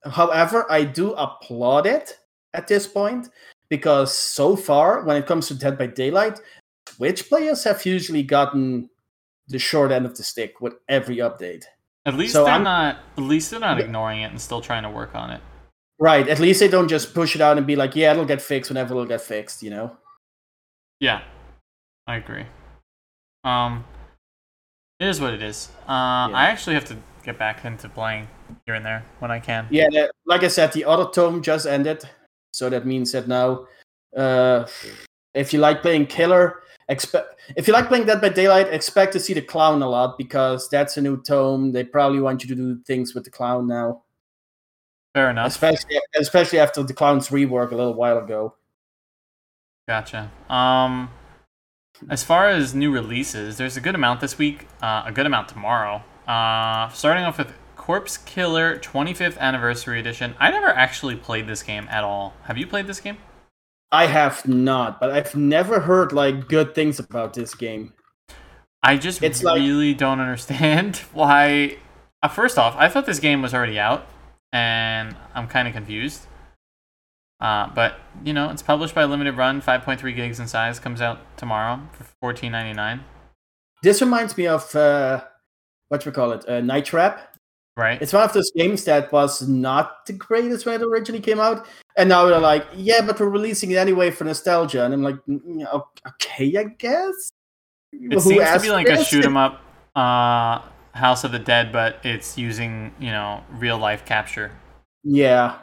however, I do applaud it at this point because so far, when it comes to Dead by Daylight, Switch players have usually gotten the short end of the stick with every update. At least So they're I'm- not. At least they're not ignoring it and still trying to work on it. Right. At least they don't just push it out and be like, yeah, it'll get fixed whenever it'll get fixed, you know? Yeah, I agree. Um, it is what it is. Uh, I actually have to get back into playing here and there when I can. Yeah, like I said, the other tome just ended, so that means that now, uh, if you like playing killer, expect if you like playing Dead by Daylight, expect to see the clown a lot because that's a new tome. They probably want you to do things with the clown now, Fair enough. especially especially after the clown's rework a little while ago. Gotcha. Um, as far as new releases, there's a good amount this week. Uh, a good amount tomorrow. Uh, starting off with Corpse Killer 25th Anniversary Edition. I never actually played this game at all. Have you played this game? I have not, but I've never heard like good things about this game. I just It's like- really don't understand <laughs> why. Uh, first off, I thought this game was already out, and I'm kind of confused. Uh, but you know, it's published by Limited Run, 5.3 gigs in size, comes out tomorrow for 14.99. This reminds me of uh, what do we call it, uh, Night Trap. Right? It's one of those games that was not the greatest when it originally came out, and now they're like, yeah, but we're releasing it anyway for nostalgia, and I'm like, "Mm, okay, I guess. It seems to be like a shoot 'em up, uh, House of the Dead, but it's using you know real life capture. Yeah.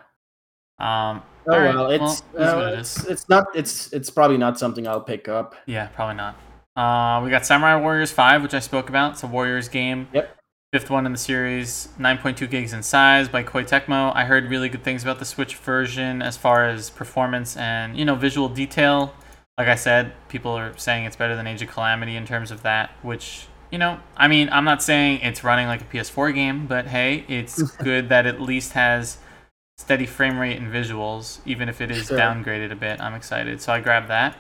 Um, Oh alright, well, it's it is uh, it it's it's not it's it's probably not something I'll pick up. Yeah, probably not. Uh, we got Samurai Warriors 5, which I spoke about. It's a Warriors game. Yep. Fifth one in the series, 9.2 gigs in size by Koei Tecmo. I heard really good things about the Switch version as far as performance and, you know, visual detail. Like I said, people are saying it's better than Age of Calamity in terms of that, which, you know, I mean, I'm not saying it's running like a PS4 game, but hey, it's <laughs> good that at least has steady frame rate and visuals, even if it is Sure. downgraded a bit. I'm excited. So I grabbed that.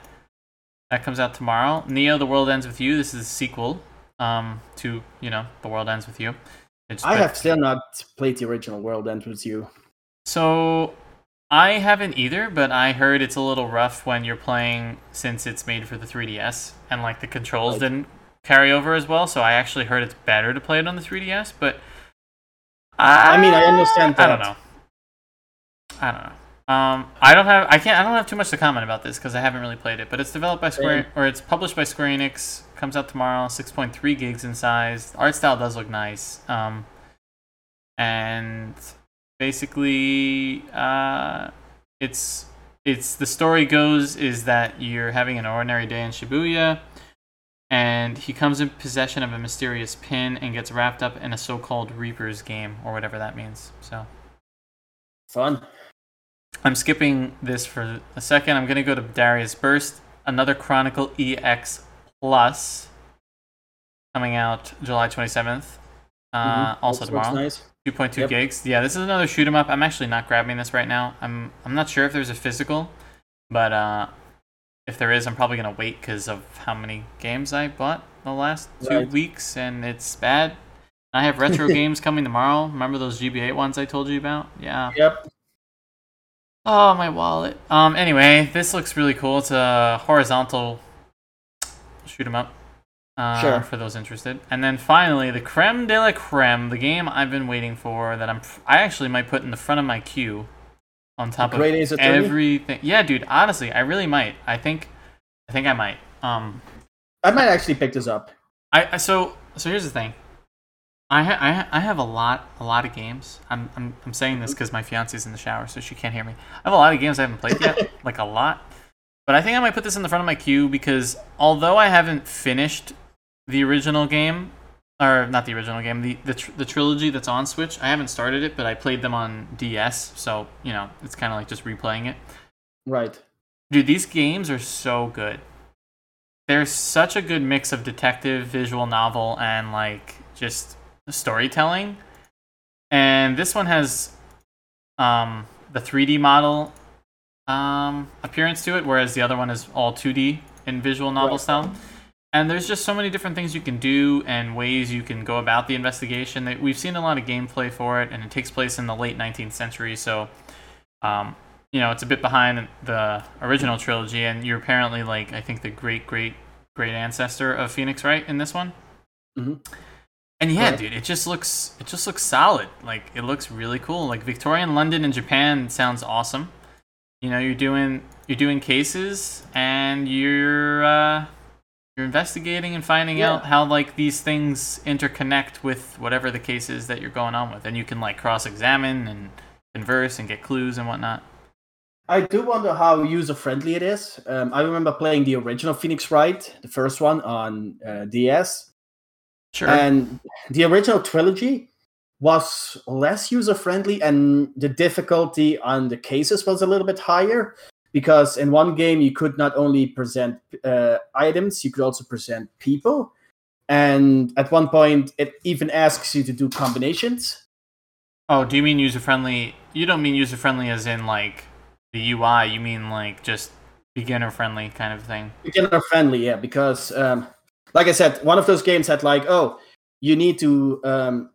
That comes out tomorrow. Neo: The World Ends with You. This is a sequel um, to you know The World Ends with You. It's I have still not played the original World Ends with You. So I haven't either, but I heard it's a little rough when you're playing since it's made for the 3DS and like the controls Right. didn't carry over as well. So I actually heard it's better to play it on the 3DS, but I, I mean, I understand that. I don't know. I don't know. Um, I don't have I can't I don't have too much to comment about this because I haven't really played it. But it's developed by Square or it's published by Square Enix. Comes out tomorrow. Six point three gigs in size. Art style does look nice. Um, and basically, uh, it's it's the story goes is that you're having an ordinary day in Shibuya, and he comes in possession of a mysterious pin and gets wrapped up in a so-called Reaper's game or whatever that means. So. Fun. I'm skipping this for a second. I'm gonna go to Darius Burst, another Chronicle EX Plus, coming out July 27th. Uh, Mhm. Also tomorrow, Nice. 2.2 Yep. gigs. Yeah, this is another shoot 'em up. I'm actually not grabbing this right now. I'm I'm not sure if there's a physical, but uh, if there is, I'm probably gonna wait because of how many games I bought the last two Right. weeks, and it's bad. I have retro <laughs> games coming tomorrow. Remember those GBA ones I told you about? Yeah. Yep. Oh, my wallet. Um. Anyway, this looks really cool. It's a horizontal shoot 'em up. Uh, Sure. For those interested, and then finally, the creme de la creme, the game I've been waiting for. That I'm. I actually might put in the front of my queue, on top of Great Attorney? everything. Yeah, dude. Honestly, I really might. I think. I think I might. Um. I might actually pick this up. I, I so so here's the thing. I ha- I, ha- I have a lot a lot of games. I'm I'm, I'm saying this because my fiance's in the shower, so she can't hear me. I have a lot of games I haven't played yet, <laughs> like a lot. But I think I might put this in the front of my queue because although I haven't finished the original game, or not the original game, the the, tr- the trilogy that's on Switch, I haven't started it, but I played them on DS, so you know it's kind of like just replaying it. Right. Dude, these games are so good. There's such a good mix of detective, visual novel, and like just storytelling. And this one has um, the 3D model um, appearance to it, whereas the other one is all 2D in visual novel Right. style. And there's just so many different things you can do and ways you can go about the investigation. That we've seen a lot of gameplay for it, and it takes place in the late 19th century, so um, you know it's a bit behind the original trilogy. And you're apparently like I think the great great great ancestor of Phoenix, right? In this one. Mhm. And yeah, Right. dude, it just looks it just looks solid. Like it looks really cool. Like Victorian London and Japan sounds awesome. You know, you're doing you're doing cases and you're uh, you're investigating and finding Yeah. out how like these things interconnect with whatever the case is that you're going on with, and you can like cross examine and converse and get clues and whatnot. I do wonder how user friendly it is. Um, I remember playing the original Phoenix Wright, the first one on uh, DS, Sure. and the original trilogy was less user friendly, and the difficulty on the cases was a little bit higher because in one game you could not only present uh, items, you could also present people, and at one point it even asks you to do combinations. oh, do you mean user friendly? You don't mean user friendly as in like the UI. You mean like just beginner friendly kind of thing. beginner friendly yeah because um like i said one of those games had like oh you need to um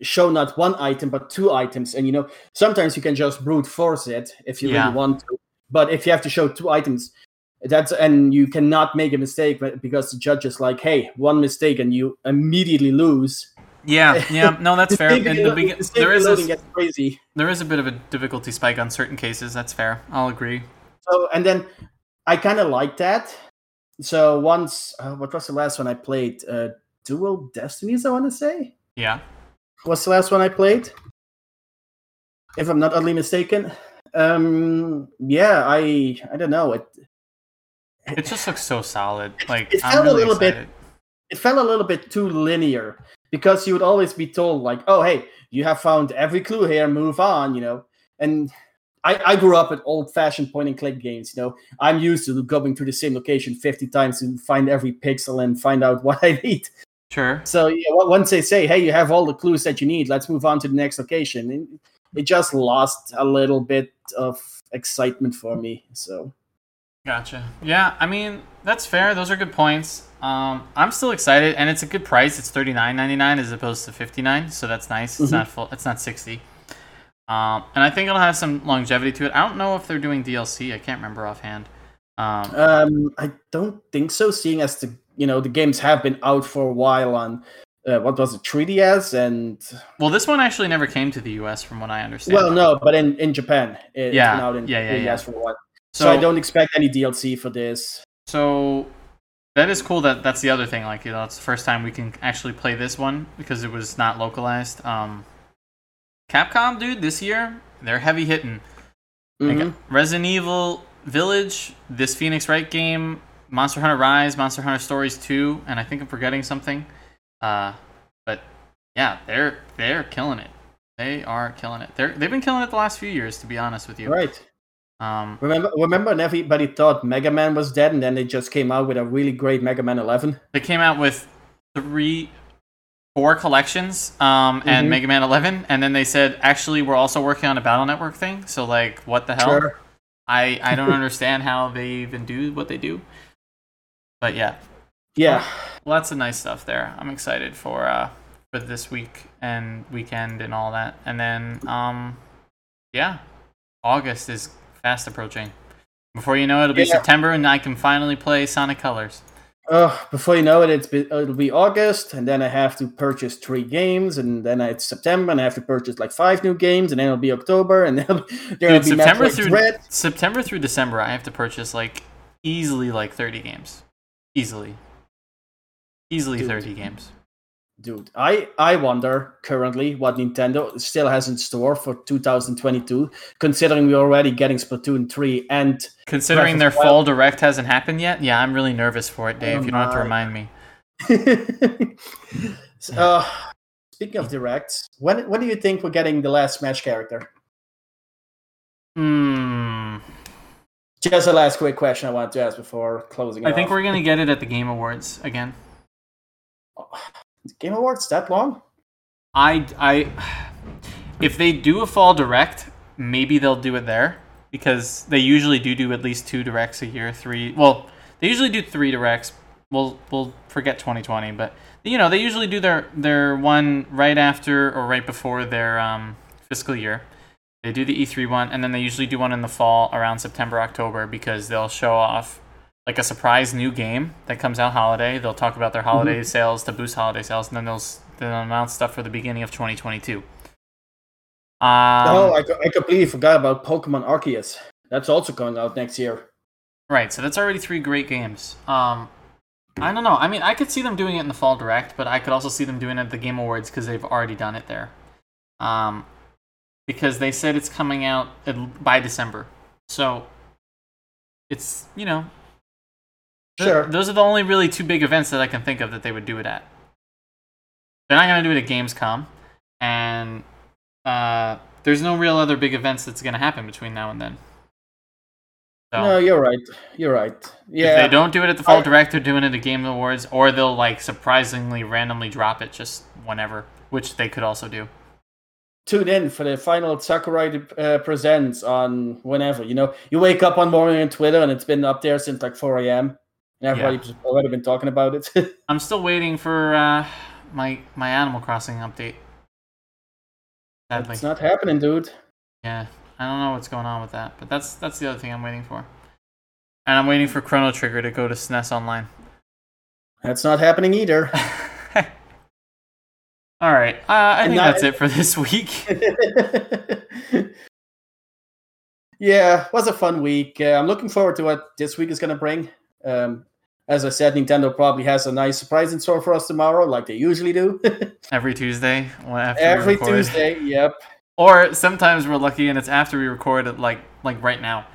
show not one item but two items and you know sometimes you can just brute force it if you Yeah. really want to but if you have to show two items that's and you cannot make a mistake but- because the judge is like hey one mistake and you immediately lose Yeah, <laughs> yeah. No, that's fair. In the begin- there is a, crazy there is a bit of a difficulty spike on certain cases. That's fair. I'll agree. So and then I kind of like that. So once, uh, what was the last one I played? Uh, Dual Destinies, I want to say. Yeah. What's the last one I played? If I'm not utterly mistaken. Um, yeah, I I don't know. It It just looks so solid. Like It felt a really little bit- it felt a little bit too linear because you would always be told like, oh hey, you have found every clue here, move on, you know. And I, I grew up with old fashioned point and click games, you know. I'm used to going to the same location 50 times to find every pixel and find out <laughs> what I need. Sure. So yeah, once they say, "Hey, you have all the clues that you need. Let's move on to the next location," it, just lost a little bit of excitement for me. So Gotcha. Yeah, I mean that's fair. Those are good points. Um, I'm still excited, and it's a good price. It's thirty nine ninety nine as opposed to fifty nine, so that's nice. It's Mhm. not full. It's not sixty. Um, and I think it'll have some longevity to it. I don't know if they're doing DLC. I can't remember offhand. Um, um, I don't think so. Seeing as the you know the games have been out for a while on uh, what was it 3ds and well, this one actually never came to the U.S. from what I understand. well no, but in in Japan it, Yeah, it's out in yeah, yeah, 3ds yeah. for a while. so, So, I don't expect any DLC for this. So that is cool. That that's the other thing. Like you know, it's the first time we can actually play this one because it was not localized. Um, Capcom, dude, this year they're heavy hitting. Like, Mhm. Resident Evil Village, this Phoenix Wright game, Monster Hunter Rise, Monster Hunter Stories 2, and I think I'm forgetting something. Uh, but yeah, they're they're killing it. They are killing it. They're they've been killing it the last few years, to be honest with you. Right. Um, Remember, remember, when everybody thought Mega Man was dead, and then they just came out with a really great Mega Man 11. they came out with three, four collections, um, and Mhm. Mega Man 11, and then they said, actually, we're also working on a Battle Network thing. So like, what the hell? Sure. I I don't <laughs> understand how they even do what they do. But yeah, Yeah. lots of nice stuff there. I'm excited for uh for this week and weekend and all that. And then um yeah, August is fast approaching. Before you know it, it'll be Yeah. September and I can finally play Sonic Colors. Uh, before you know it, it's be, it'll be August, and then I have to purchase three games, and then it's September, and I have to purchase like five new games, and then it'll be October, and then <laughs> there'll be September Metroid through Dread. September through December, I have to purchase like easily like 30 games. Easily. Easily Dude. 30 games. Dude, I I wonder currently what Nintendo still has in store for 2022, considering we're already getting Splatoon 3 and Considering their fall direct hasn't happened yet, yeah, I'm really nervous for it, Dave. Oh you don't have to remind me. <laughs> uh, speaking of directs, when when do you think we're getting the last Smash character? Hmm. Just a last quick question I wanted to ask before closing. I think off. we're gonna get it at the Game Awards again. Game Awards that long? I I if they do a fall direct, maybe they'll do it there because they usually do do at least two directs a year, three. Well, they usually do three directs. We'll we'll forget 2020, but you know they usually do their their one right after or right before their um, fiscal year. They do the E3 one, and then they usually do one in the fall around September October because they'll show off like a surprise new game that comes out holiday. They'll talk about their holiday sales to boost holiday sales, and then they'll s- they'll announce stuff for the beginning of 2022. Um, oh, I, I completely forgot about Pokemon Arceus. That's also coming out next year. right. So that's already three great games. Um, I don't know. I mean, I could see them doing it in the fall direct, but I could also see them doing it at the Game Awards because they've already done it there. Um, because they said it's coming out by December. So it's you know th- Sure. those are the only really two big events that I can think of that they would do it at. They're not gonna do it at Gamescom, and uh, there's no real other big events that's gonna happen between now and then. So No, you're right. You're right. Yeah. if they don't do it at the Fall I- Direct, they're doing it at Game Awards, or they'll like surprisingly randomly drop it just whenever, which they could also do. tune in for the final Sakurai uh, presents on whenever. You know, you wake up one morning on Twitter and it's been up there since like 4 a.m. and everybody's already been talking about it. <laughs> I'm still waiting for uh, my my Animal Crossing update. Sadly, it's not happening, dude. yeah, I don't know what's going on with that, but that's that's the other thing I'm waiting for. And I'm waiting for Chrono Trigger to go to SNES Online. That's not happening either. <laughs> All right, uh, I And think that- that's it for this week. <laughs> yeah, it was a fun week. Uh, I'm looking forward to what this week is going to bring. Um, as I said, Nintendo probably has a nice surprise in store for us tomorrow, like they usually do. <laughs> Every Tuesday, after Every. Tuesday, yep. Or sometimes we're lucky and it's after we record it, like like right now.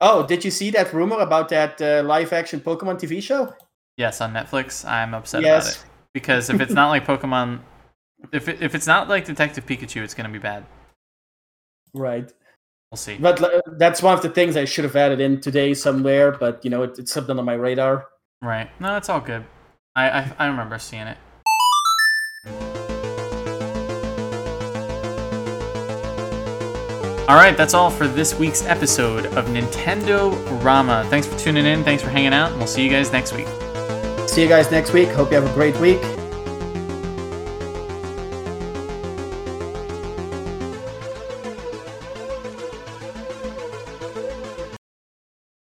Oh, did you see that rumor about that uh, live action Pokemon TV show? Yes, on Netflix. I'm upset Yes. about it because if it's not like <laughs> Pokemon, if it, if it's not like Detective Pikachu, it's gonna be bad. Right. We'll see. But uh, that's one of the things I should have added in today somewhere, but you know, it, it slipped under my radar. Right. No, it's all good. I I, I remember seeing it. All right, that's all for this week's episode of Nintendo Rama. Thanks for tuning in. Thanks for hanging out, and we'll see you guys next week. See you guys next week. Hope you have a great week.